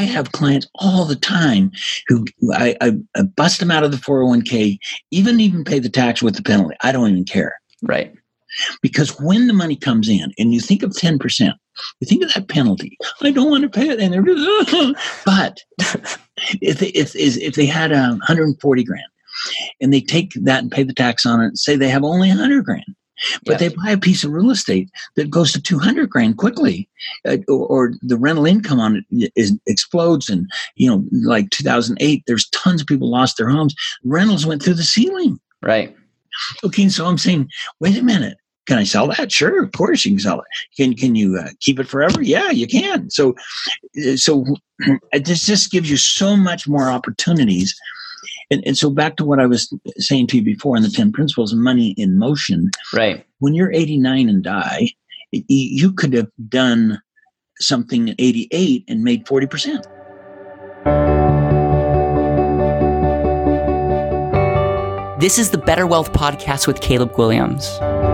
I have clients all the time who I, I, I bust them out of the 401k, even even pay the tax with the penalty. I don't even care. Right. Because when the money comes in and you think of 10%, you think of that penalty. I don't want to pay it. And they're but if they, if, if they had a um, 140 grand and they take that and pay the tax on it, say they have only 100 grand, but they buy a piece of real estate that goes to 200 grand quickly uh, or, or, the rental income on it is, explodes and you know like 2008 there's tons of people lost their homes rentals went through the ceiling right okay so i'm saying wait a minute can I sell that? Sure, of course you can sell it. Can can you uh, keep it forever? Yeah, you can. So, uh, so this just gives you so much more opportunities and, and so back to what I was saying to you before in the 10 principles money in motion. Right. When you're 89 and die, you could have done something at 88 and made 40%. This is the Better Wealth Podcast with Caleb Guilliams.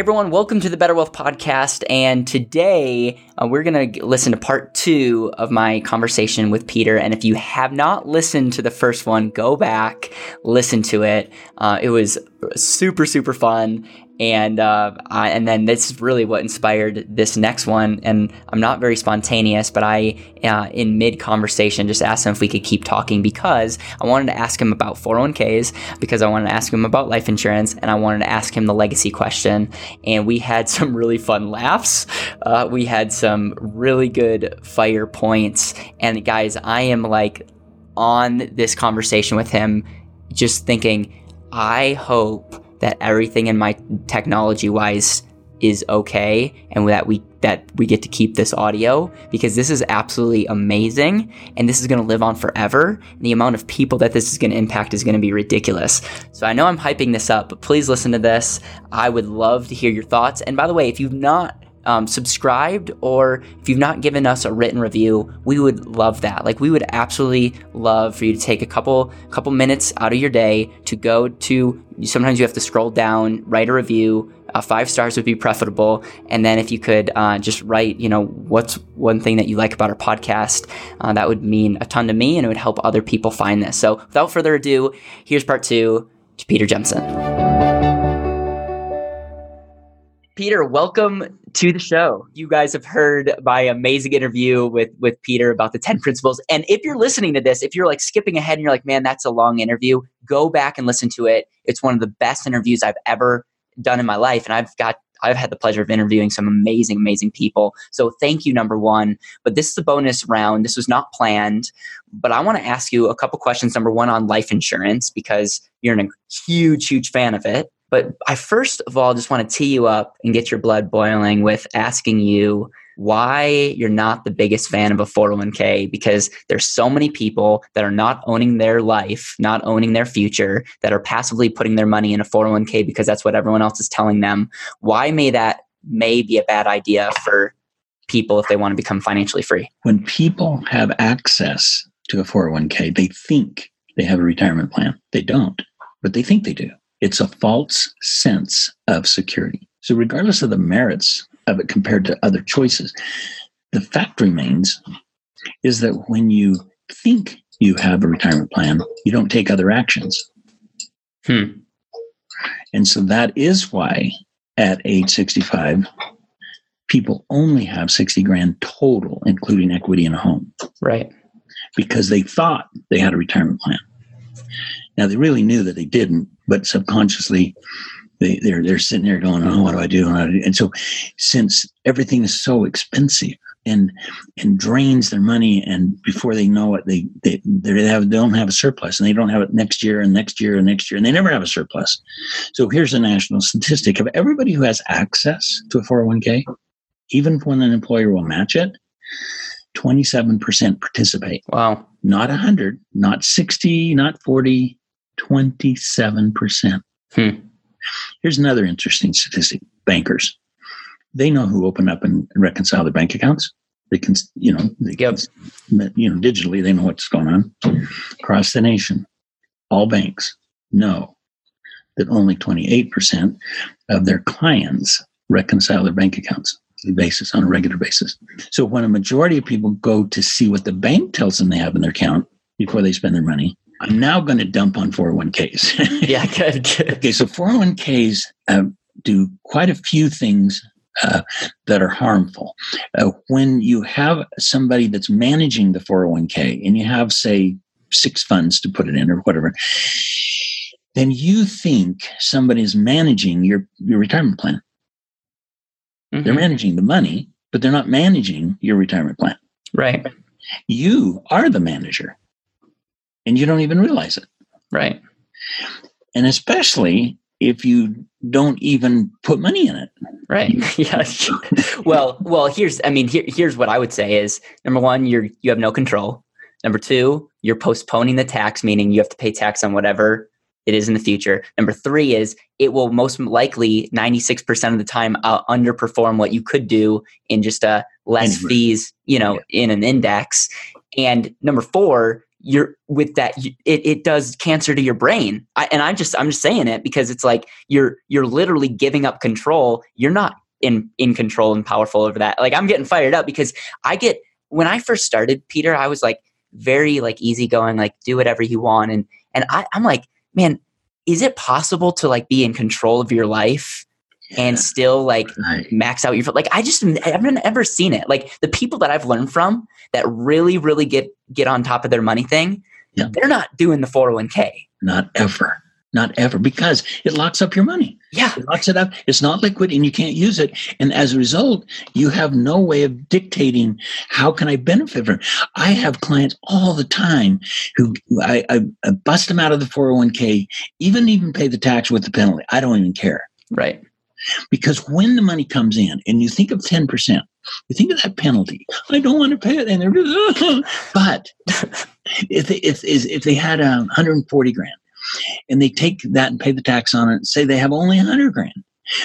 Everyone, welcome to the Better Wealth Podcast. And today uh, we're going to listen to part two of my conversation with Peter. And if you have not listened to the first one, go back, listen to it. Uh, it was super, super fun and uh, I, and then this is really what inspired this next one. And I'm not very spontaneous, but I, uh, in mid conversation, just asked him if we could keep talking because I wanted to ask him about 401ks, because I wanted to ask him about life insurance, and I wanted to ask him the legacy question. And we had some really fun laughs. Uh, we had some really good fire points. And guys, I am like on this conversation with him, just thinking, I hope that everything in my technology wise is okay and that we that we get to keep this audio because this is absolutely amazing and this is going to live on forever. And the amount of people that this is going to impact is going to be ridiculous. So i know i'm hyping this up but please listen to this. I would love to hear your thoughts. And by the way if you've not um, subscribed or if you've not given us a written review, we would love that. Like we would absolutely love for you to take a couple couple minutes out of your day to go to. Sometimes you have to scroll down, write a review. Uh, five stars would be preferable, and then if you could uh, just write, you know, what's one thing that you like about our podcast, uh, that would mean a ton to me, and it would help other people find this. So, without further ado, here's part two to Peter Jemison. Peter, welcome to the show. You guys have heard my amazing interview with with Peter about the 10 principles. And if you're listening to this, if you're like skipping ahead and you're like, "Man, that's a long interview." Go back and listen to it. It's one of the best interviews I've ever done in my life and I've got I've had the pleasure of interviewing some amazing, amazing people. So thank you, number one. But this is a bonus round. This was not planned. But I want to ask you a couple questions. Number one on life insurance, because you're a huge, huge fan of it. But I first of all just want to tee you up and get your blood boiling with asking you why you're not the biggest fan of a 401k because there's so many people that are not owning their life, not owning their future, that are passively putting their money in a 401k because that's what everyone else is telling them. Why may that may be a bad idea for people if they want to become financially free? When people have access to a 401k, they think they have a retirement plan. They don't, but they think they do. It's a false sense of security. So, regardless of the merits of it compared to other choices, the fact remains is that when you think you have a retirement plan, you don't take other actions. Hmm. And so that is why at age 65, people only have 60 grand total, including equity in a home. Right. Because they thought they had a retirement plan. Now they really knew that they didn't, but subconsciously they, they're they're sitting there going, "Oh, what do I do?" And so, since everything is so expensive and and drains their money, and before they know it, they they they have they don't have a surplus, and they don't have it next year and next year and next year, and they never have a surplus. So here's a national statistic of everybody who has access to a 401k, even when an employer will match it. 27% participate. Wow. Not 100, not 60, not 40, 27%. Hmm. Here's another interesting statistic bankers. They know who open up and reconcile their bank accounts. They can, you know, they yep. can, you know, digitally, they know what's going on. Across the nation, all banks know that only 28% of their clients reconcile their bank accounts. basis, on a regular basis. So when a majority of people go to see what the bank tells them they have in their account before they spend their money, I'm now going to dump on 401ks. yeah, good, good. Okay, so 401ks uh, do quite a few things uh, that are harmful. Uh, when you have somebody that's managing the 401k and you have, say, six funds to put it in or whatever, then you think somebody is managing your, your retirement plan. Mm-hmm. They're managing the money, but they're not managing your retirement plan. Right. You are the manager and you don't even realize it. Right. And especially if you don't even put money in it. Right. yeah. well, well, here's I mean, here, here's what I would say is number one, you're you have no control. Number two, you're postponing the tax, meaning you have to pay tax on whatever it is in the future. Number three is it will most likely 96% of the time uh, underperform what you could do in just a less anyway. fees, you know, yeah. in an index. And number four, you're with that it, it does cancer to your brain. I, and i'm just i'm just saying it because it's like you're you're literally giving up control. You're not in in control and powerful over that. Like i'm getting fired up because i get when i first started peter i was like very like easygoing like do whatever you want. And and I, i'm like man is it possible to like be in control of your life and still like right. max out your like i just i've never seen it. Like the people that i've learned from that really really get get on top of their money thing yeah. they're not doing the 401k not ever. Not ever. Because it locks up your money. Yeah. It locks it up. It's not liquid and you can't use it. And as a result you have no way of dictating how can i benefit from it. I have clients all the time who I, I, I bust them out of the 401k even even pay the tax with the penalty. I don't even care. Right. Because when the money comes in and you think of 10%, you think of that penalty. I don't want to pay it. And they're, but if they, if, if they had a 140 grand and they take that and pay the tax on it, say they have only 100 grand,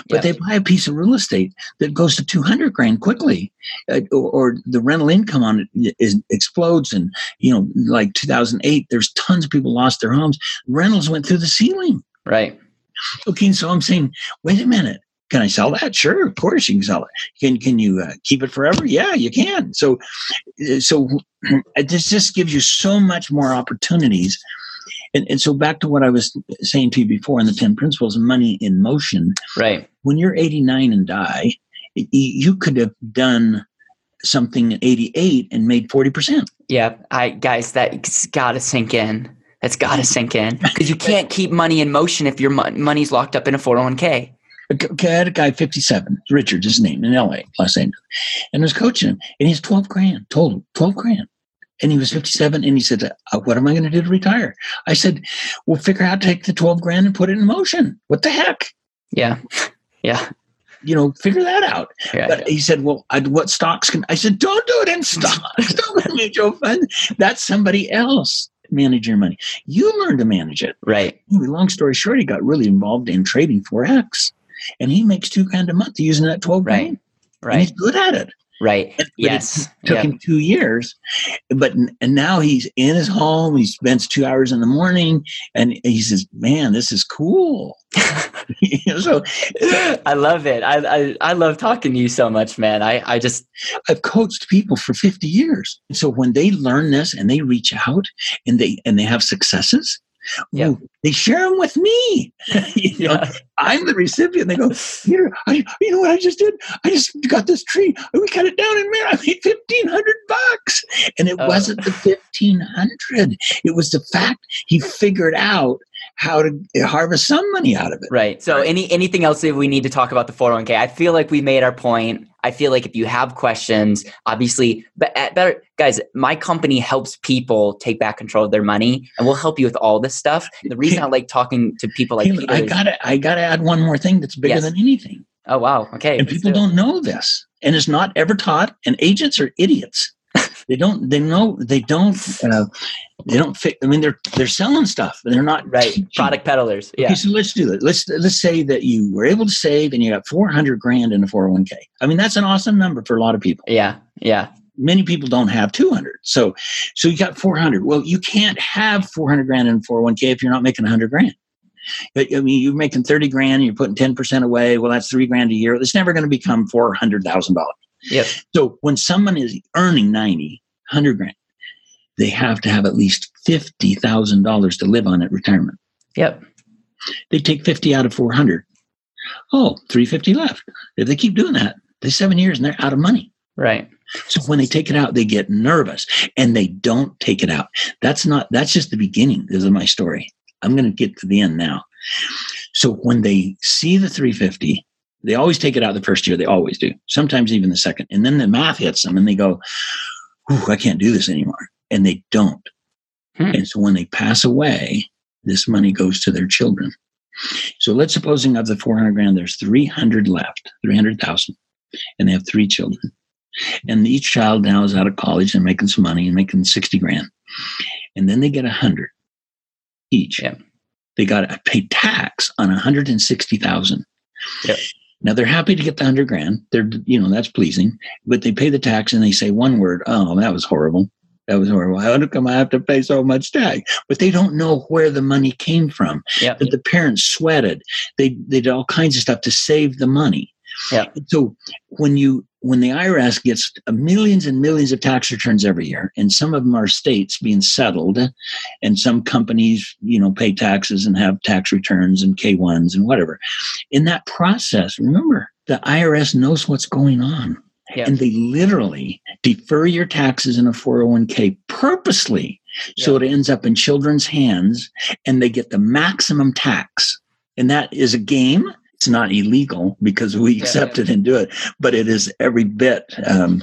but they buy a piece of real estate that goes to 200 grand quickly uh, or, or, the rental income on it is, explodes and you know like 2008 there's tons of people lost their homes. Rentals went through the ceiling. Right. Okay so i'm saying wait a minute can I sell that? Sure, of course you can sell it. Can can you uh, keep it forever? Yeah, you can. So, uh, so this just gives you so much more opportunities. And, and so back to what I was saying to you before in the 10 principles of money in motion. Right. When you're 89 and die, you could have done something at 88 and made 40%. Yeah. I guys, that's got to sink in. That's got to sink in because you can't keep money in motion if your money's locked up in a 401k. I had a guy, 57, Richard, his name, in LA, Los Angeles, and I was coaching him, and he's 12 grand total, 12 grand. And he was 57, and he said, uh, What am I going to do to retire? I said, Well, figure out how to take the 12 grand and put it in motion. What the heck? Yeah. Yeah. You know, figure that out. Yeah, but yeah. he said, Well, I, what stocks can I said, Don't do it in stocks. Don't mutual fund. That's somebody else manage your money. You learn to manage it. Right. Long story short, he got really involved in trading Forex and he makes two grand a month using that 12 right. grand. Right. And he's good at it. Right. But yes. It took yep. him two years, but and now he's in his home. He spends two hours in the morning, and he says, "Man, this is cool." so, I love it. I, I I love talking to you so much, man. I I just I've coached people for fifty years, so when they learn this and they reach out and they and they have successes, yeah. they share them with me. you know, yeah. I'm the recipient. They go, Peter, I, you know what I just did? I just got this tree. We cut it down and man, I made fifteen hundred bucks. And it uh, wasn't the fifteen hundred. It was the fact he figured out how to harvest some money out of it. Right. So right. any anything else that we need to talk about the 401k? I feel like we made our point. I feel like if you have questions, obviously, but better guys, my company helps people take back control of their money, and we'll help you with all this stuff. The reason I like talking to people like Peter I gotta I gotta add one more thing that's bigger yes. than anything. Oh wow! Okay, and people do not know this, and it's not ever taught. And agents are idiots. They don't. They know. They don't. Uh, they don't fit. I mean, they're they're selling stuff, but they're not right. Product peddlers. Yeah. Okay, so let's do it. Let's let's say that you were able to save and you got four hundred grand in a four hundred one k. I mean, that's an awesome number for a lot of people. Yeah. Yeah. Many people don't have two hundred. So so you got four hundred. Well, you can't have four hundred grand in 401k if you're not making hundred grand. But, I mean, you're making 30 grand and you're putting 10% away. Well, that's three grand a year. It's never going to become $400,000. Yep. So when someone is earning 90, 100 grand, they have to have at least $50,000 to live on at retirement. Yep. They take 50 out of 400. Oh, 350 left. If they keep doing that, they seven years and they're out of money. Right. So when they take it out, they get nervous and they don't take it out. That's not, that's just the beginning. This is my story. I'm going to get to the end now. So when they see the 350, they always take it out the first year. They always do. Sometimes even the second. And then the math hits them and they go, I can't do this anymore. And they don't. Hmm. And so when they pass away, this money goes to their children. So let's supposing of the 400 grand, there's 300 left, 300,000, and they have three children. And each child now is out of college and making some money and making 60 grand. And then they get 100 each. Yeah. They got to pay tax on 160,000. Yep. Now they're happy to get the 100 grand. They're, you know, that's pleasing, but they pay the tax and they say one word, oh, that was horrible. That was horrible. How come I have to pay so much tax? But they don't know where the money came from. Yep. That the parents sweated. They they did all kinds of stuff to save the money. Yeah. So when you when the IRS gets millions and millions of tax returns every year, and some of them are states being settled, and some companies, you know, pay taxes and have tax returns and K ones and whatever. In that process, remember the IRS knows what's going on. Yeah. And they literally defer your taxes in a 401k purposely so it ends up in children's hands and they get the maximum tax. And that is a game. It's not illegal because we accept it and do it, but it is every bit um,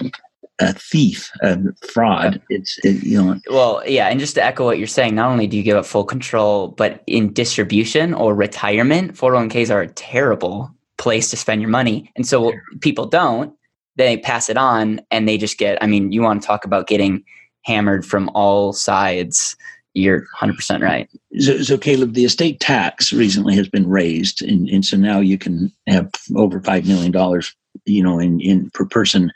a thief, a fraud. It's, it, you know, Well, yeah, and just to echo what you're saying, not only do you give up full control, but in distribution or retirement, 401ks are a terrible place to spend your money. And so people don't, they pass it on and they just get, I mean, you want to talk about getting hammered from all sides. You're 100% right. so, so Caleb, the estate tax recently has been raised, and, and so now you can have over five million dollars, you know, in, in per person,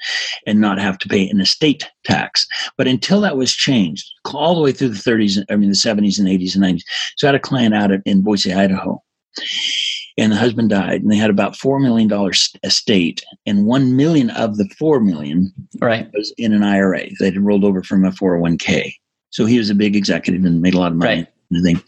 and not have to pay an estate tax. But until that was changed, all the way through the 30s, I mean the 70s and 80s and 90s. So I had a client out at, in Boise, Idaho, and the husband died, and they had about four million dollars estate, and one million of the four million Right. was in an IRA that had rolled over from a 401k. So he was a big executive and made a lot of money. Right.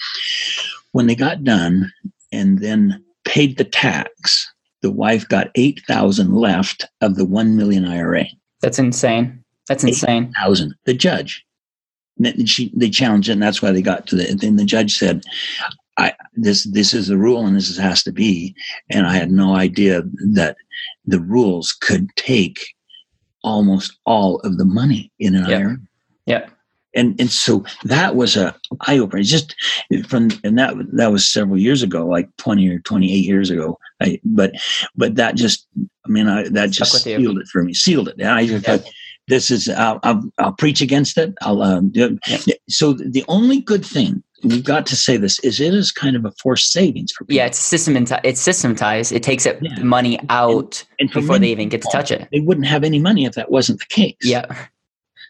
When they got done and then paid the tax, the wife got 8,000 left of the 1 million IRA. That's insane. That's insane. 1,000. The judge. She, they challenged it, and that's why they got to the. Then the judge said, "I this this is the rule, and this has to be." And I had no idea that the rules could take almost all of the money in an Yep. IRA Yep. And and so that was a eye opener. Just from and that that was several years ago, like twenty or twenty eight years ago. I, but but that just I mean I, that just sealed it for me, sealed it. And I just Yeah. thought this is I'll, I'll I'll preach against it. I'll um, do it. so the only good thing we've got to say this is it is kind of a forced savings for people. Yeah, it's system it's systematized. It takes it Yeah. money out and for before many they even get to touch it. They wouldn't have any money if that wasn't the case. Yeah.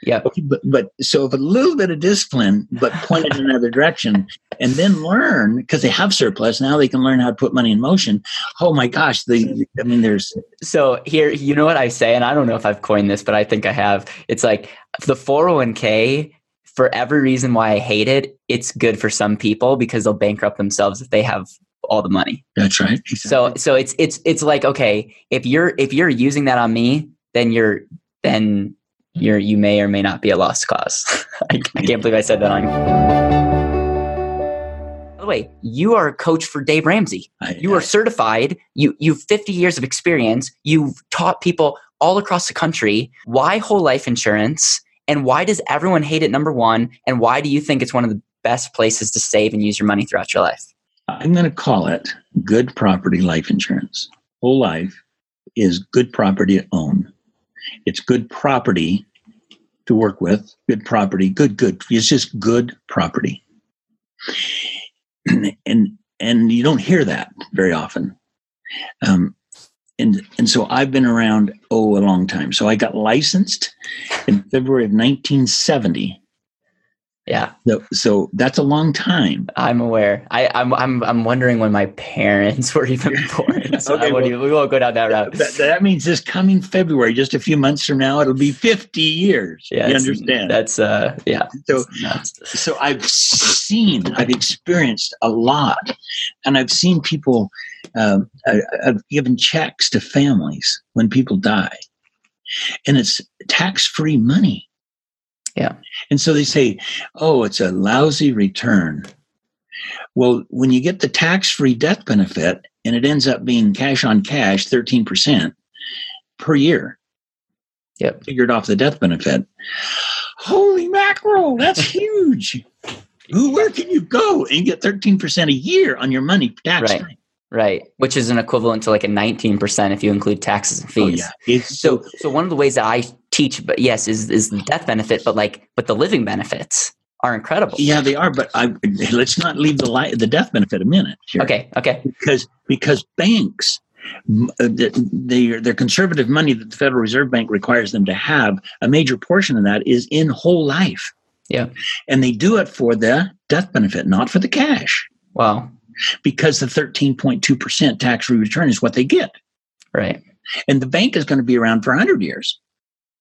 Yeah. Okay, but but so if a little bit of discipline, but pointed in another direction, and then learn because they have surplus now, they can learn how to put money in motion. Oh my gosh, the I mean, there's So here, you know what I say, and I don't know if I've coined this, but I think I have. It's like the 401k, for every reason why I hate it, it's good for some people because they'll bankrupt themselves if they have all the money. that's right. So so it's it's it's like okay, if you're if you're using that on me, then you're then you're you may or may not be a lost cause. I, I can't believe I said that on. By the way, you are a coach for Dave Ramsey. I, You are certified. You you've 50 years of experience. You've taught people all across the country why whole life insurance and why does everyone hate it number 1 and why do you think it's one of the best places to save and use your money throughout your life? I'm going to call it good property life insurance. Whole life is good property to own. It's good property to work with. Good property, good, good. It's just good property. and and you don't hear that very often. Um, and and so I've been around oh a long time. So I got licensed in February of 1970. Yeah. So, so that's a long time. I'm aware. I, I'm I'm I'm wondering when my parents were even born. So Okay, well- even- we won't go down that route. That, that means this coming February, just a few months from now, it'll be 50 years. Yeah, you understand? That's uh yeah. So- so I've seen, I've experienced a lot, and I've seen people. Um, I, I've given checks to families when people die, and it's tax-free money. Yeah. And so they say, "Oh, it's a lousy return." Well, when you get the tax-free death benefit, and it ends up being cash on cash, thirteen percent per year. Yep. Figured off the death benefit. Holy mackerel, that's huge. Who, where can you go and get 13% a year on your money tax Right. free? Right. Which is an equivalent to like a 19% if you include taxes and Oh, fees. yeah. It's So so one of the ways that I teach, but yes, is is the death benefit, but like but the living benefits are incredible. yeah, they are, but I, let's not leave the li- the death benefit a minute here. Okay. Okay. Because because banks uh, their their conservative money that the Federal Reserve Bank requires them to have, a major portion of that is in whole life. Yeah. And they do it for the death benefit, not for the cash, Wow. because the 13.2% tax free return is what they get. Right. And the bank is going to be around for 100 years.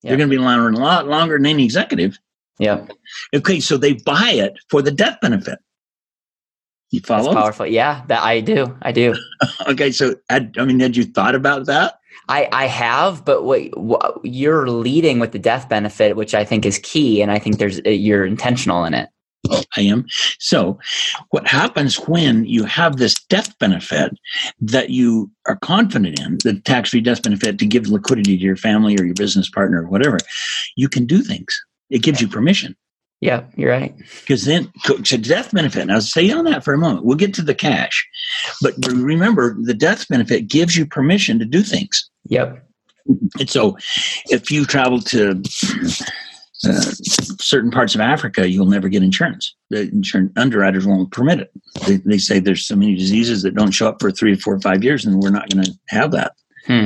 Yeah. They're going to be around a lot longer than any executive. Yep. Okay, so they buy it for the death benefit. You That's powerful. Yeah, that I do. I do. Okay, so I, I mean, had you thought about that? I, I have, but wait, wh- you're leading with the death benefit, which I think is key, and I think there's uh, you're intentional in it. I am. So, what happens when you have this death benefit that you are confident in, the tax free death benefit to give liquidity to your family or your business partner or whatever, you can do things. It gives you permission. Yeah, you're right. Because then, so death benefit, now stay on that for a moment. We'll get to the cash. But remember, the death benefit gives you permission to do things. Yep. And so, if you travel to uh, certain parts of Africa, you'll never get insurance. The insurance underwriters won't permit it. They, they say there's so many diseases that don't show up for three or four or five years, and we're not going to have that. Hmm.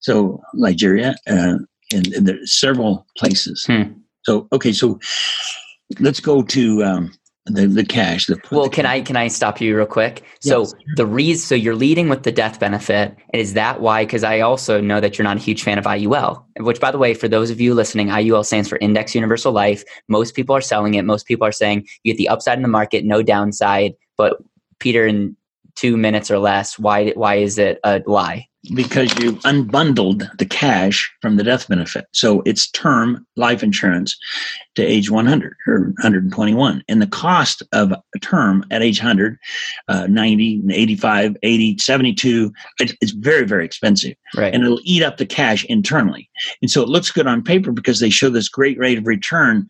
So, Nigeria, uh, and, and there's several places. Hmm. So, okay, so let's go to um, the the cash. The, Well, can I can I stop you real quick? So Yes. the reason so you're leading with the death benefit. Is that why? Because I also know that you're not a huge fan of IUL. Which, by the way, for those of you listening, IUL stands for Index Universal Life. Most people are selling it. Most people are saying you get the upside in the market, no downside. But Peter, in two minutes or less, why why is it a lie? Because you unbundled the cash from the death benefit. So it's term life insurance to age 100 or 121. And the cost of a term at age 100, uh, 90, 85, 80, 72, it, it's very, very expensive. Right. And it'll eat up the cash internally. And so it looks good on paper because they show this great rate of return,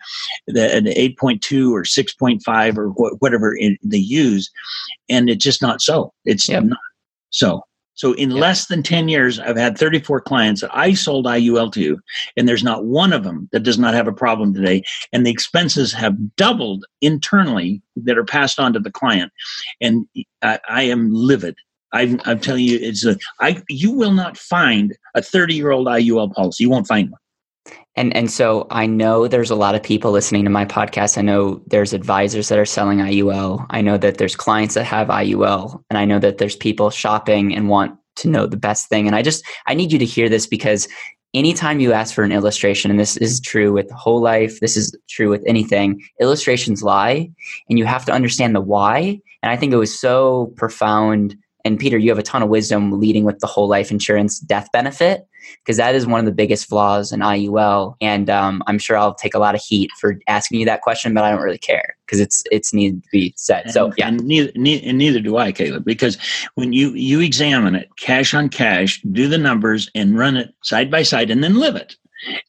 the, at 8.2 or 6.5 or wh- whatever it, they use. And it's just not so. It's Yep. not so. So in Yep. less than 10 years, I've had 34 clients that I sold IUL to, and there's not one of them that does not have a problem today. And the expenses have doubled internally that are passed on to the client. And I, I am livid. I'm, I'm telling you, it's a, I, you will not find a 30 year old IUL policy. You won't find one. And and so I know there's a lot of people listening to my podcast. I know there's advisors that are selling IUL. I know that there's clients that have IUL, and I know that there's people shopping and want to know the best thing. And I just I need you to hear this because anytime you ask for an illustration, and this is true with whole life, this is true with anything, illustrations lie, and you have to understand the why. And I think it was so profound. And Peter, you have a ton of wisdom leading with the whole life insurance death benefit because that is one of the biggest flaws in IUL. And um, I'm sure I'll take a lot of heat for asking you that question, but I don't really care because it's it's needed to be said. So And- yeah, and neither, neither, and neither do I, Caleb, because when you you examine it, cash on cash, do the numbers and run it side by side, and then live it,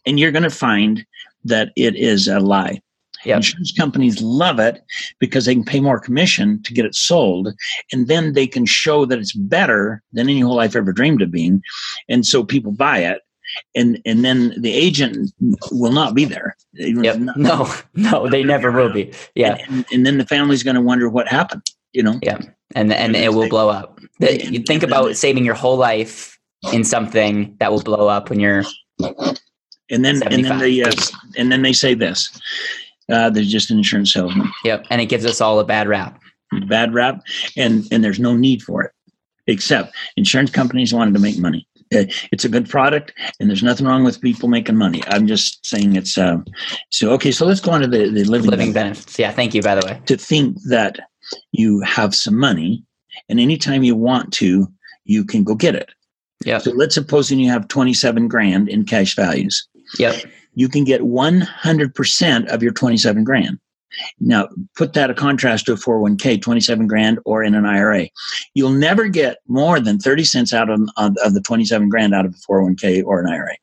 and you're going to find that it is a lie. Yep. Insurance companies love it because they can pay more commission to get it sold, and then they can show that it's better than any whole life ever dreamed of being, and so people buy it. And and then the agent will not be there. yep. Not- No, no, they never will be. Yeah, and, and then the family's going to wonder what happened. You know. Yeah. and and it will blow up. You think about saving your whole life in something that will blow up when you're and then and then they uh, and then they say this Uh, they're just an insurance salesman. Yep, and it gives us all a bad rap. Bad rap, and and there's no need for it, except insurance companies wanted to make money. Uh, It's a good product, and there's nothing wrong with people making money. I'm just saying it's uh, so okay. So let's go on to the, the living, Living benefit. benefits. Yeah, thank you. By the way. to think that you have some money, and anytime you want to, you can go get it. Yeah. So let's supposing you have 27 grand in cash values. Yep. You can get 100% of your 27 grand. Now, put that a contrast to a 401k, 27 grand, or in an IRA. You'll never get more than 30 cents out of, of, of the 27 grand out of a 401k or an IRA.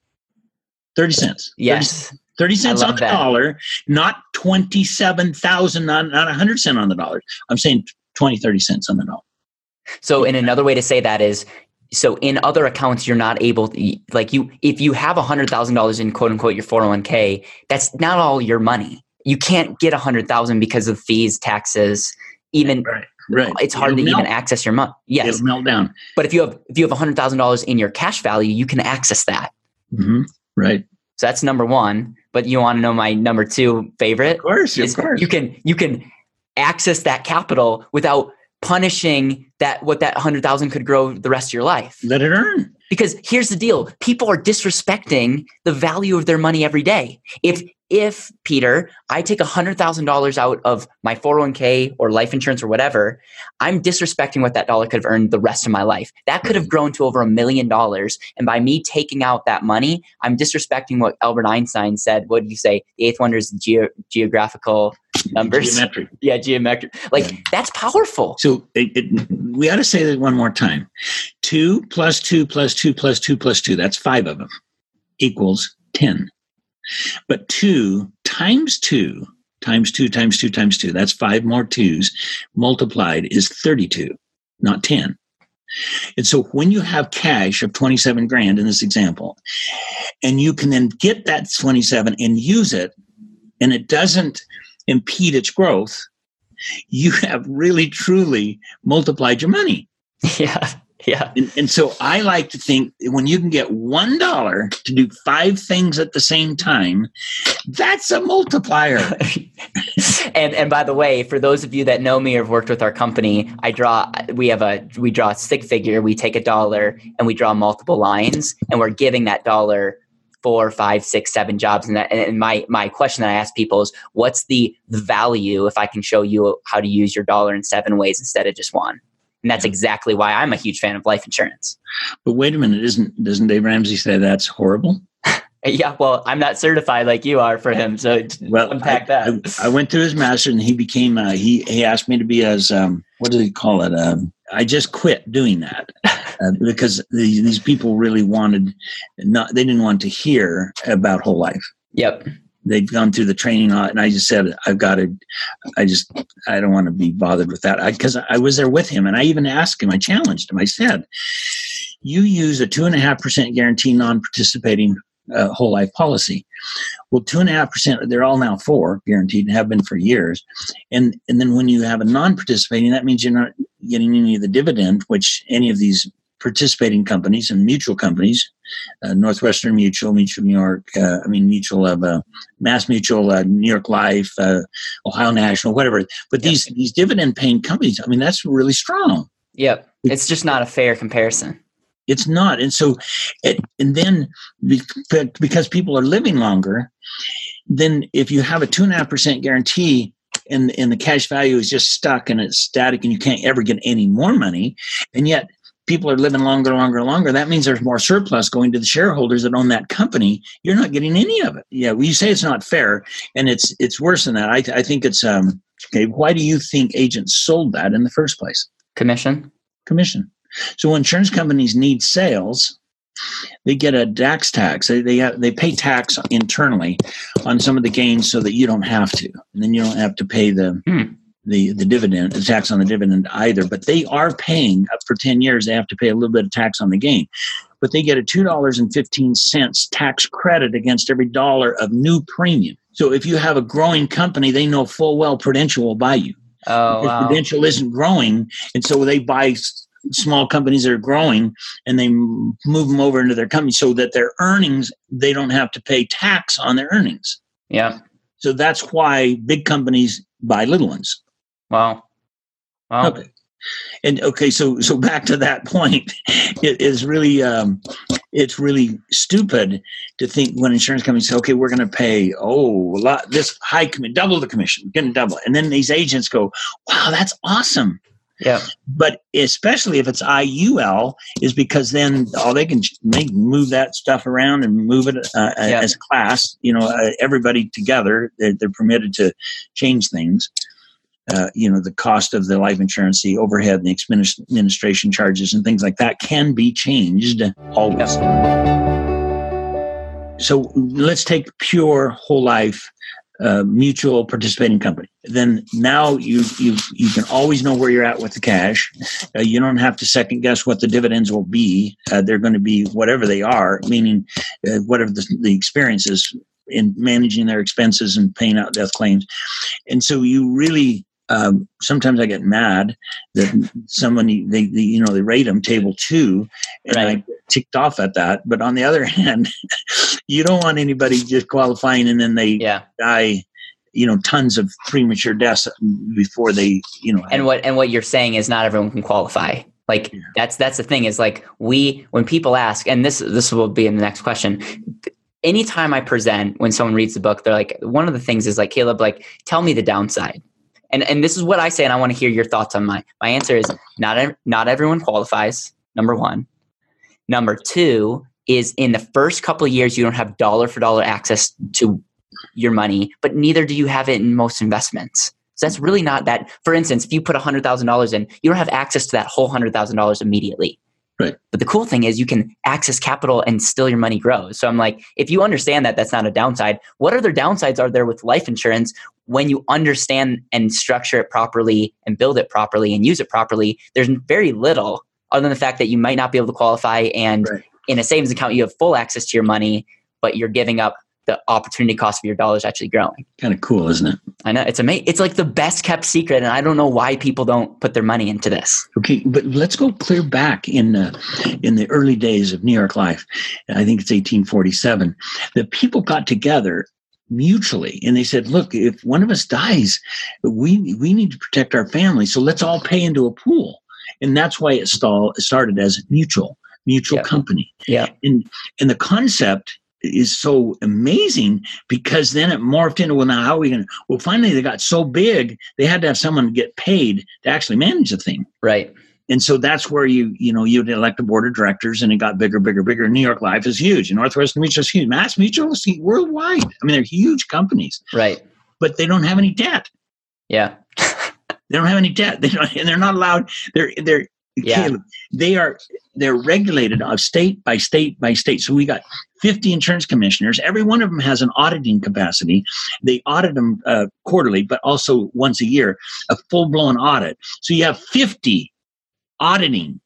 30 cents. 30 Yes. 30 cents on the that. dollar, not 27,000, not, not 100 cent on the dollar. I'm saying 20, 30 cents on the dollar. So, in another way to say that is, so in other accounts, you're not able to, like you, if you have a hundred thousand dollars in quote unquote your 401k, that's not all your money. You can't get a hundred thousand because of fees, taxes, even Right. Right. it's hard It'll to even access your money. Yes. It'll melt down. But if you have, if you have a hundred thousand dollars in your cash value, you can access that. hmm Right. So that's number one. But you want to know my number two favorite? Of course. Of course. you can you can access that capital without punishing that what that 100,000 could grow the rest of your life. Let it earn. Because here's the deal, people are disrespecting the value of their money every day. If if Peter, I take $100,000 out of my 401k or life insurance or whatever, I'm disrespecting what that dollar could have earned the rest of my life. That could have grown to over a million dollars. And by me taking out that money, I'm disrespecting what Albert Einstein said. What did you say? The eighth wonder is geo- geographical numbers. Geometric. Yeah, geometric. Like that's powerful. So it, it, we ought to say that one more time. Two plus two plus two plus two plus two, that's five of them, equals 10. But two times two times two times two times two, that's five more twos, multiplied is 32, not 10. And so when you have cash of 27 grand in this example, and you can then get that 27 and use it, and it doesn't impede its growth, you have really truly multiplied your money. yeah. Yeah. And, and so I like to think when you can get one dollar to do five things at the same time, that's a multiplier. and and by the way, for those of you that know me or have worked with our company, I draw we have a we draw a stick figure, we take a dollar and we draw multiple lines and we're giving that dollar four, five, six, seven jobs. And that and my my question that I ask people is what's the value if I can show you how to use your dollar in seven ways instead of just one? And that's exactly why I'm a huge fan of life insurance. But wait a minute, isn't doesn't Dave Ramsey say that's horrible? Yeah, well, I'm not certified like you are for him, so Well, unpack I, that. I, I went through his master, and he became. Uh, he he asked me to be as um, what did he call it? Um, I just quit doing that uh, because these, these people really wanted not. They didn't want to hear about whole life. yep. they've gone through the training and I just said, I've got to, I just, I don't want to be bothered with that. Because I, I was there with him and I even asked him, I challenged him, I said, you use a two and a half percent guarantee non-participating uh, whole life policy. Well, two and a half percent, they're all now four guaranteed and have been for years. And, and then when you have a non-participating, that means you're not getting any of the dividend, which any of these participating companies and mutual companies, uh, Northwestern Mutual, Mutual New York, uh, I mean Mutual of uh, Mass Mutual, uh, New York Life, uh, Ohio National, whatever. But these these dividend paying companies, I mean that's really strong. Yep. It's just not a fair comparison. It's not, and so, it, and then because people are living longer, then if you have a two and a half percent guarantee. And, and the cash value is just stuck and it's static and you can't ever get any more money and yet people are living longer, and longer, and longer. That means there's more surplus going to the shareholders that own that company. You're not getting any of it. Yeah, well, you say it's not fair, and it's it's worse than that. I, I think it's um okay. Why do you think agents sold that in the first place? Commission? Commission. So when insurance companies need sales, they get a DAC tax. They they have, they pay tax internally on some of the gains so that you don't have to, and then you don't have to pay the Hmm. the the dividend, the tax on the dividend either. But they are paying uh, for ten years. They have to pay a little bit of tax on the gain, but they get a two dollars and fifteen cents tax credit against every dollar of new premium. So if you have a growing company, they know full well Prudential will buy you. Oh, wow. Prudential isn't growing, and so they buy small companies that are growing, and they move them over into their company so that their earnings they don't have to pay tax on their earnings. Yeah. So that's why big companies buy little ones. Wow. Wow. Okay. And okay, so so back to that point, it is really um, it's really stupid to think when insurance companies say, okay, we're going to pay oh a lot this high commission, double the commission, going to double, it. and then these agents go, wow, that's awesome. Yeah. But especially if it's IUL, is because then all they can they can move that stuff around and move it uh, Yeah. as a class. You know, uh, everybody together, they're, they're permitted to change things. Uh, you know, the cost of the life insurance, the overhead, the administration charges, and things like that can be changed always. So let's take pure whole life uh, mutual participating company. Then now you you you can always know where you're at with the cash. Uh, you don't have to second guess what the dividends will be. Uh, they're going to be whatever they are, meaning uh, whatever the, the experience is in managing their expenses and paying out death claims. And so you really. Um, sometimes I get mad that someone they, they you know they rate them table two, and I Right. get ticked off at that. But on the other hand, you don't want anybody just qualifying and then they Yeah. die you know tons of premature deaths before they you know And what and what you're saying is not everyone can qualify. Like Yeah. that's that's the thing is like we when people ask and this this will be in the next question. Anytime I present when someone reads the book, they're like one of the things is like Caleb like tell me the downside. And and this is what I say and I want to hear your thoughts on my my answer is not not everyone qualifies. Number 1. Number 2 is in the first couple of years you don't have dollar for dollar access to your money, but neither do you have it in most investments. So that's really not that. For instance, if you put $100,000 in, you don't have access to that whole $100,000 immediately. Right. But the cool thing is you can access capital and still your money grows. So I'm like, if you understand that that's not a downside, what other downsides are there with life insurance when you understand and structure it properly and build it properly and use it properly? There's very little other than the fact that you might not be able to qualify and Right. in a savings account you have full access to your money, but you're giving up the opportunity cost of your dollars actually growing. kind of cool isn't it I know it's amazing. It's like the best kept secret, and I don't know why people don't put their money into this. okay but let's go clear back in uh, in the early days of new york life i think it's 1847 the people got together mutually and they said look if one of us dies we we need to protect our family so let's all pay into a pool and that's why it stall, started as mutual mutual Yeah. company Yeah, and and the concept is so amazing because then it morphed into well now how are we going to well finally they got so big they had to have someone get paid to actually manage the thing. Right. and so that's where you you know you'd elect a board of directors and it got bigger bigger bigger. New york life is huge. And northwestern mutual is huge. Mass mutual is huge worldwide. I mean they're huge companies. Right. but they don't have any debt. Yeah. they don't have any debt. They don't, and they're not allowed they're they're Yeah. Caleb, they are they're regulated of state by state by state. So we got 50 insurance commissioners. Every one of them has an auditing capacity. They audit them uh, quarterly, but also once a year, a full blown audit. So you have 50 auditing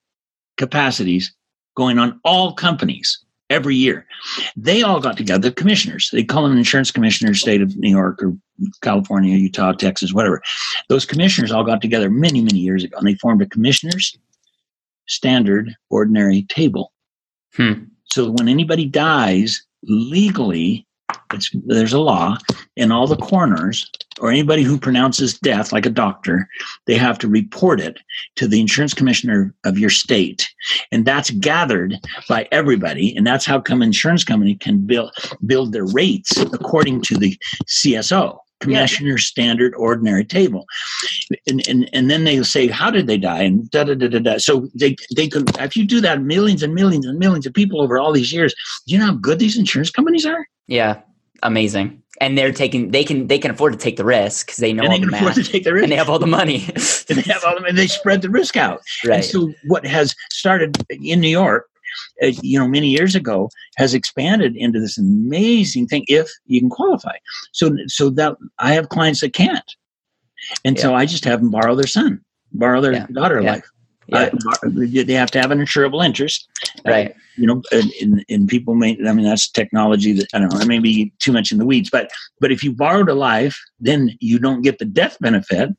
capacities going on all companies every year. They all got together, the commissioners. They call them insurance commissioners, state of New York or California, Utah, Texas, whatever. Those commissioners all got together many, many years ago, and they formed a commissioners standard ordinary table. Hmm. So when anybody dies legally, it's, there's a law, and all the coroners or anybody who pronounces death, like a doctor, they have to report it to the insurance commissioner of your state, and that's gathered by everybody, and that's how come insurance company can build build their rates according to the CSO. Commissioner Standard Ordinary Table, and, and and then they say how did they die and da da da da da. So they they could if you do that millions and millions and millions of people over all these years, do you know how good these insurance companies are? Yeah. Amazing. And they're taking. They can. They can afford to take the risk because they know and all they the can afford math, to take the risk. and they have all the money. and they have all the, and they spread the risk out. And right. so what has started in New York, uh, you know, many years ago, has expanded into this amazing thing. If you can qualify, so so that I have clients that can't, and so I just have them borrow their son, borrow their Yeah. daughter Yeah. life. Yeah. Uh, they have to have an insurable interest, Uh, right. you know, and, and, and people may, I mean, that's technology that, I don't know, I may be too much in the weeds, but, but if you borrowed a life, then you don't get the death benefit.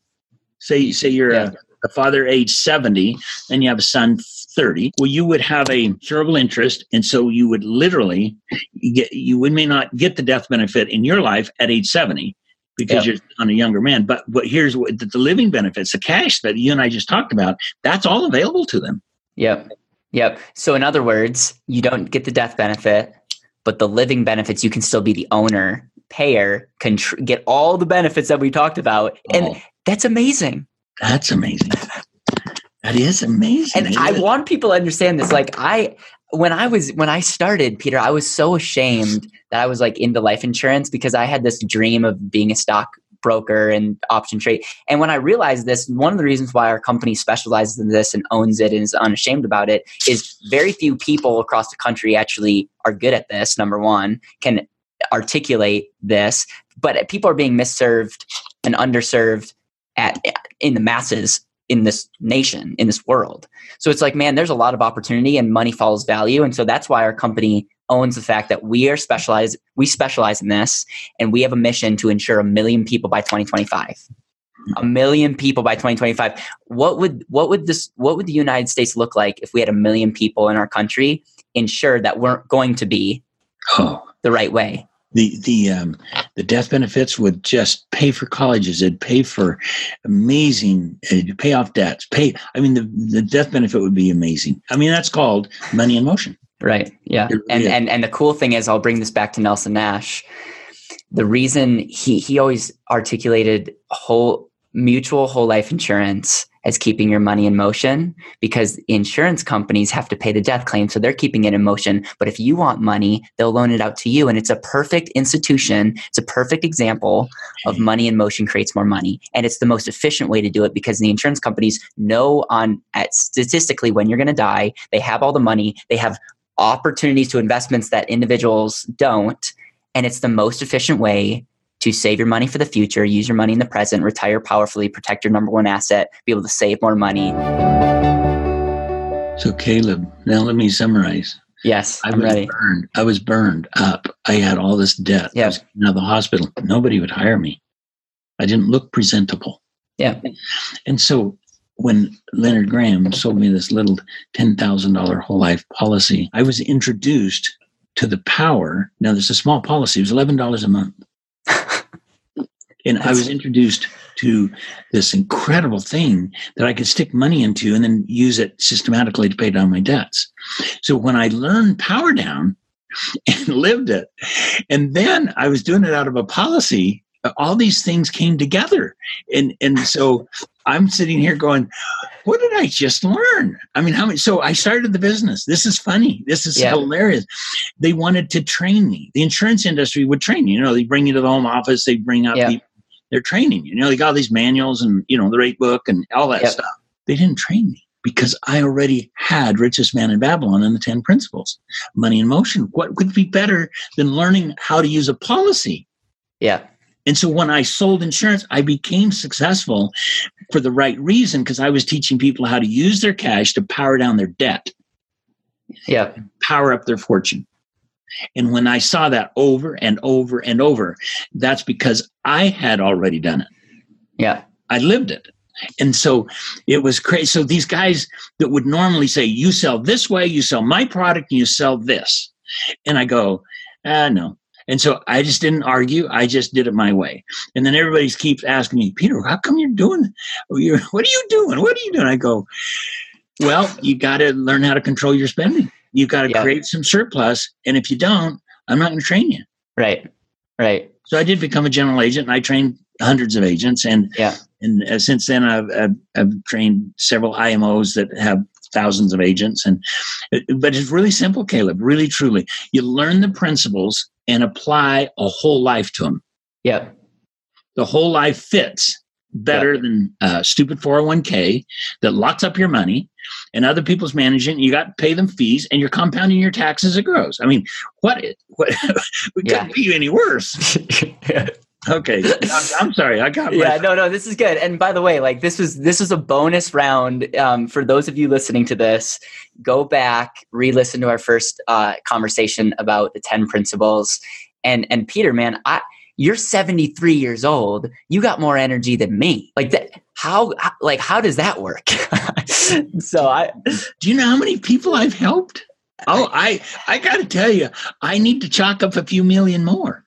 Say, say you're Yeah. a, a father age 70 and you have a son 30. Well, you would have a insurable interest. And so you would literally get, you would may not get the death benefit in your life at age 70, because Yep. you're on a younger man. But what here's what the, the living benefits, the cash that you and I just talked about, that's all available to them. Yep. Yep. So in other words, you don't get the death benefit, but the living benefits you can still be the owner, payer, contr- get all the benefits that we talked about, and Oh, that's amazing. That's amazing. That is amazing. And I want people to understand this. Like I, when I was when I started, Peter, I was so ashamed that I was like into life insurance because I had this dream of being a stock broker and option trade. And when I realized this, one of the reasons why our company specializes in this and owns it and is unashamed about it is very few people across the country actually are good at this. Number one, can articulate this, but people are being misserved and underserved at in the masses in this nation in this world. So it's like man there's a lot of opportunity and money follows value. And so that's why our company owns the fact that we are specialized we specialize in this and we have a mission to ensure a million people by 2025 a mm-hmm. million people by 2025 what would what would this what would the united states look like if we had a million people in our country insured that weren't going to be oh, the right way the the um, the death benefits would just pay for colleges. It'd pay for amazing. It'd pay off debts. Pay. I mean, the the death benefit would be amazing. I mean, that's called money in motion. Right. Yeah. It And really- and and the cool thing is I'll bring this back to Nelson Nash. The reason he he always articulated whole mutual whole life insurance as keeping your money in motion because insurance companies have to pay the death claim so they're keeping it in motion. But if you want money they'll loan it out to you. And it's a perfect institution. It's a perfect example of money in motion creates more money. And it's the most efficient way to do it because the insurance companies know on at statistically when you're going to die. They have all the money. They have opportunities to investments that individuals don't. And it's the most efficient way to save your money for the future use your money in the present retire powerfully protect your number one asset be able to save more money So, Caleb, now let me summarize. yes I i'm was ready burned. I was burned up. I had all this debt. Yeah. Was out the hospital. Nobody would hire me. I didn't look presentable. Yeah. And so when Leonard Graham sold me this little $10,000 whole life policy, I was introduced to the power. Now, there's a small policy, it was $11 a month. And I was introduced to this incredible thing that I could stick money into and then use it systematically to pay down my debts. So when I learned Power Down and lived it, and then I was doing it out of a policy, all these things came together. And and so I'm sitting here going, what did I just learn? I mean, how many? So I started the business. This is funny. This is Yeah. hilarious. They wanted to train me. The insurance industry would train you. You know, they bring you to the home office. They bring out Yeah. people. They're training you. You know, they got all these manuals and you know the rate book and all that Yep. stuff. They didn't train me because I already had Richest Man in Babylon and the Ten Principles, Money in Motion. What could be better than learning how to use a policy? yeah And so when I sold insurance, I became successful for the right reason because I was teaching people how to use their cash to power down their debt, yeah power up their fortune. And when I saw that over and over and over, that's because I had already done it. yeah I lived it. And so it was crazy. So these guys that would normally say, you sell this way, you sell my product, and you sell this. And I go, ah, no. And so I just didn't argue. I just did it my way. And then everybody keeps asking me, Peter, how come you're doing? You're, what are you doing? What are you doing? I go, well, you got to learn how to control your spending. You've got to Yeah. create some surplus. And if you don't, I'm not going to train you. right right So I did become a general agent, and I trained hundreds of agents. And Yeah. and uh, since then, I've, I've I've trained several IMOs that have thousands of agents. And uh, but it's really simple, Caleb. Really, truly, you learn the principles and apply a whole life to them. yeah The whole life fits better than uh, stupid 401k that locks up your money and other people's managing. You got to pay them fees, and you're compounding your taxes as it grows. I mean, what? What? we Yeah. couldn't be any worse. Okay, I'm, I'm sorry. I got yeah no no this is good and by the way like this was this was a bonus round um, for those of you listening to this go back re-listen to our first uh, conversation about the 10 principles and and peter man i you're 73 years old you got more energy than me like that how how- like how does that work so i Do you know how many people I've helped? Oh, I I got to tell you, I need to chalk up a few million more.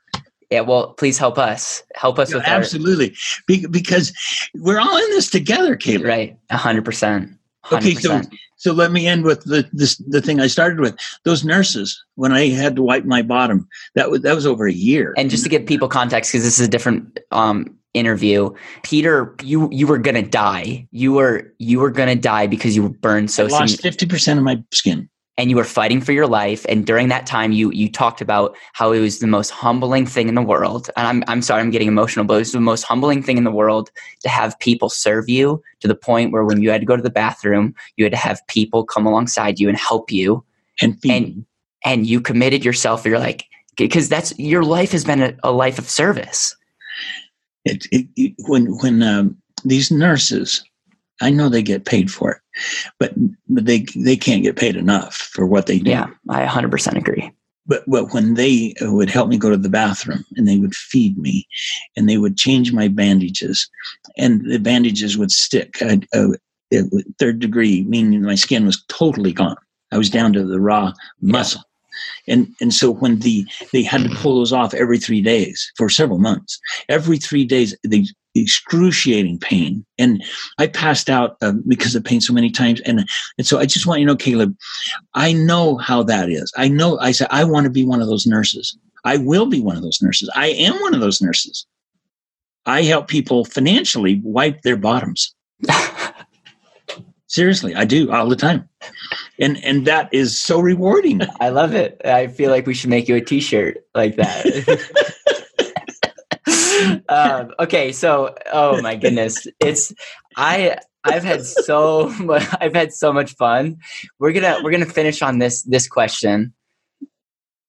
Yeah, well, please help us. Help us Yeah, with our, absolutely, Be- because we're all in this together, Caleb. right. A hundred percent. Okay, so so let me end with the this the thing I started with. Those nurses, when I had to wipe my bottom, that was that was over a year. and just to give people context, because this is a different um, interview, Peter, you you were gonna die. You were you were gonna die because you were burned I so lost sign- fifty percent of my skin. And you were fighting for your life. And during that time, you you talked about how it was the most humbling thing in the world. And I'm I'm sorry, I'm getting emotional, but it was the most humbling thing in the world to have people serve you to the point where when you had to go to the bathroom, you had to have people come alongside you and help you. and feed. And and you committed yourself. You're like because that's your life has been a, a life of service. it, it, it, when when um, these nurses, I know they get paid for it, but but they they can't get paid enough for what they do. Yeah, I 100% agree. But but when they would help me go to the bathroom and they would feed me, and they would change my bandages, and the bandages would stick. I, uh, it, third degree, meaning my skin was totally gone. I was down to the raw muscle. And and so when the they had to pull those off every three days for several months, every three days the excruciating pain, and I passed out uh, because of pain so many times. And and so I just want you to know, Caleb, I know how that is. I know. I said I want to be one of those nurses. I will be one of those nurses. I am one of those nurses. I help people financially wipe their bottoms. Seriously, I do all the time, and and that is so rewarding. I love it. I feel like we should make you a T-shirt like that. um, okay, so oh my goodness, it's I I've had so much I've had so much fun. We're gonna we're gonna finish on this this question,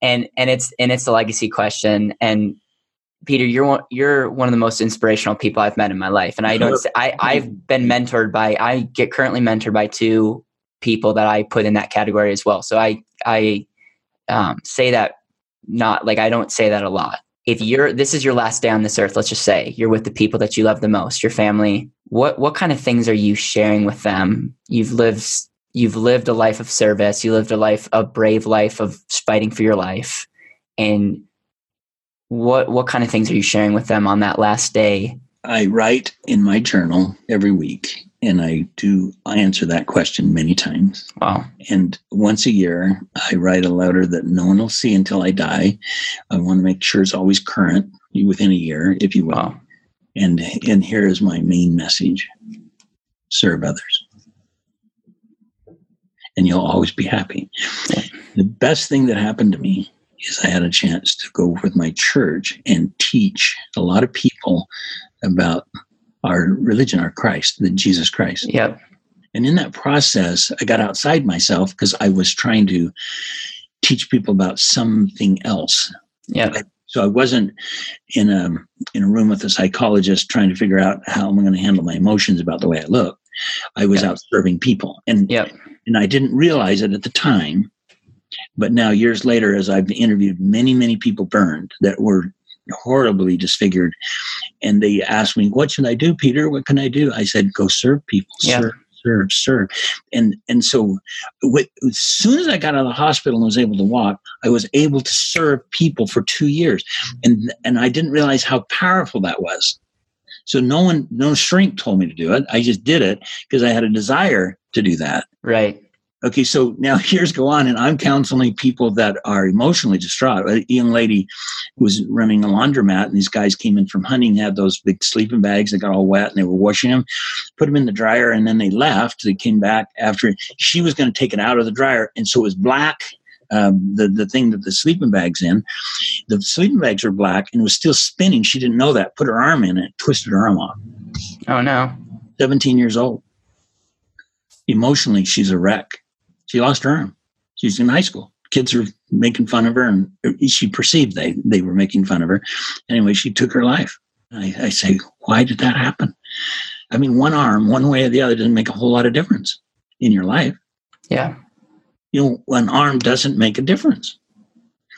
and and it's and it's a legacy question. And Peter, you're one, you're one of the most inspirational people I've met in my life, and I don't I I've been mentored by I get currently mentored by two people that I put in that category as well. So I I um, say that not like I don't say that a lot. If you're this is your last day on this earth, let's just say you're with the people that you love the most, your family. What what kind of things are you sharing with them? You've lived you've lived a life of service. You lived a life a brave life of fighting for your life, and what what kind of things are you sharing with them on that last day? I write in my journal every week, and I do I answer that question many times. Wow. And once a year, I write a letter that no one will see until I die. I want to make sure it's always current within a year, if you will. Wow. And and here is my main message: serve others, and you'll always be happy. The best thing that happened to me is I had a chance to go with my church and teach a lot of people about our religion, our Christ, the Jesus Christ. Yep. And in that process, I got outside myself because I was trying to teach people about something else. Yeah. So I wasn't in a in a room with a psychologist trying to figure out how I'm going to handle my emotions about the way I look. I was Yeah. out serving people, and Yep. and I didn't realize it at the time. But now, years later, as I've interviewed many, many people burned that were horribly disfigured, and they asked me, "What should I do, Peter? What can I do?" I said, "Go serve people, Yeah. serve, serve, serve." And and so, with, as soon as I got out of the hospital and was able to walk, I was able to serve people for two years, and and I didn't realize how powerful that was. So no one, no shrink told me to do it. I just did it because I had a desire to do that. Right. Okay, so now years go on, and I'm counseling people that are emotionally distraught. A young lady was running a laundromat, and these guys came in from hunting, had those big sleeping bags that got all wet, and they were washing them, put them in the dryer, and then they left. They came back after she was going to take it out of the dryer, and so it was black. Um, the the thing that the sleeping bags in, the sleeping bags were black, and it was still spinning. She didn't know that. Put her arm in it, twisted her arm off. Oh no. 17 years old. Emotionally, she's a wreck. She lost her arm. She's in high school. Kids are making fun of her, and she perceived they they were making fun of her. Anyway, she took her life. I, I say, why did that happen? I mean, one arm, one way or the other, doesn't make a whole lot of difference in your life. Yeah. You know, one arm doesn't make a difference.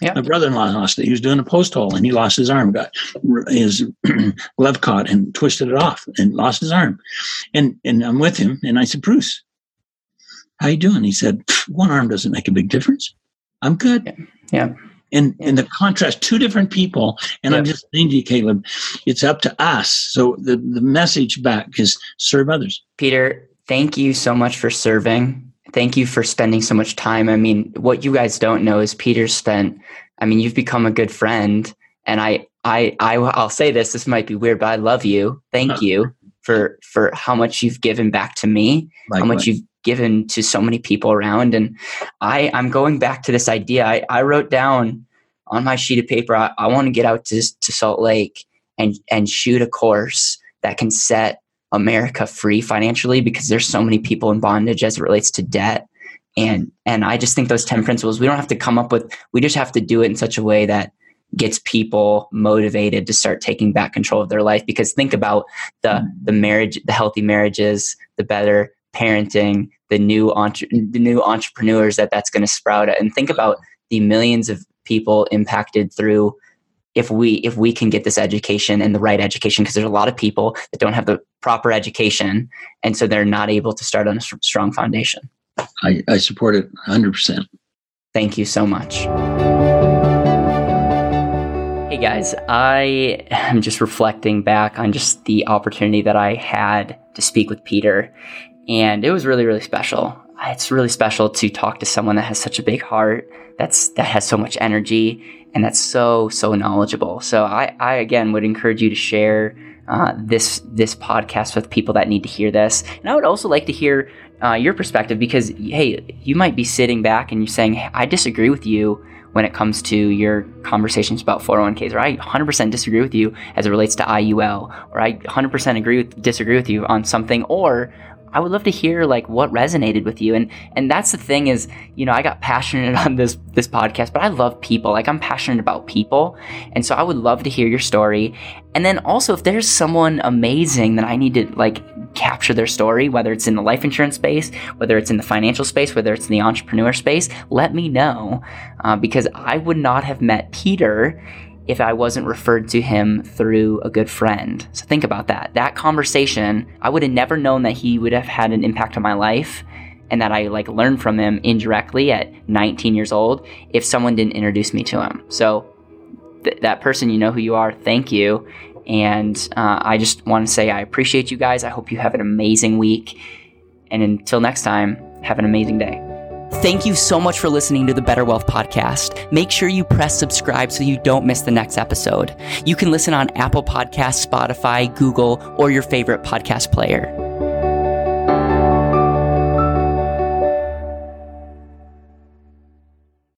Yeah. My brother-in-law lost it. He was doing a post hole and he lost his arm. Got his glove caught and twisted it off and lost his arm. And and I'm with him and I said, Bruce, how you doing? He said, one arm doesn't make a big difference. I'm good. Yeah. And and the contrast, two different people. And I'm just saying to you, Caleb, it's up to us. So the, the message back is serve others. Peter, thank you so much for serving. Thank you for spending so much time. I mean, what you guys don't know is Peter spent, I mean, you've become a good friend. And I I, I I'll say this. This might be weird, but I love you. Thank you for for how much you've given back to me, Likewise. how much you've given to so many people around. And I I'm going back to this idea. I, I wrote down on my sheet of paper. I, I want to get out to to Salt Lake and and shoot a course that can set America free financially because there's so many people in bondage as it relates to debt. And and I just think those 10 principles, we don't have to come up with we just have to do it in such a way that gets people motivated to start taking back control of their life because think about the the marriage the healthy marriages the better parenting the new entre- the new entrepreneurs that that's going to sprout and think about the millions of people impacted through if we if we can get this education and the right education because there's a lot of people that don't have the proper education and so they're not able to start on a strong foundation. I, I support it 100% thank you so much. Hey guys, I am just reflecting back on just the opportunity that I had to speak with Peter, and it was really, really special. It's really special to talk to someone that has such a big heart, that's that has so much energy, and that's so so knowledgeable. So I, I again would encourage you to share uh, this this podcast with people that need to hear this, and I would also like to hear uh, your perspective because hey, you might be sitting back and you're saying, hey, I disagree with you when it comes to your conversations about 401ks, or I 100% disagree with you as it relates to IUL, or I 100% agree with, disagree with you on something, or I would love to hear like what resonated with you. And and that's the thing is, you know, I got passionate on this this podcast, but I love people. Like I'm passionate about people. And so I would love to hear your story. And then also if there's someone amazing that I need to like capture their story, whether it's in the life insurance space, whether it's in the financial space, whether it's in the entrepreneur space, let me know. Uh, because I would not have met Peter if I wasn't referred to him through a good friend. So think about that. That conversation, I would have never known that he would have had an impact on my life and that I like learned from him indirectly at 19 years old if someone didn't introduce me to him. So th- that person, you know who you are. Thank you. And uh, I just want to say I appreciate you guys. I hope you have an amazing week. And until next time, have an amazing day. Thank you so much for listening to the Better Wealth Podcast. Make sure you press subscribe so you don't miss the next episode. You can listen on Apple Podcasts, Spotify, Google, or your favorite podcast player.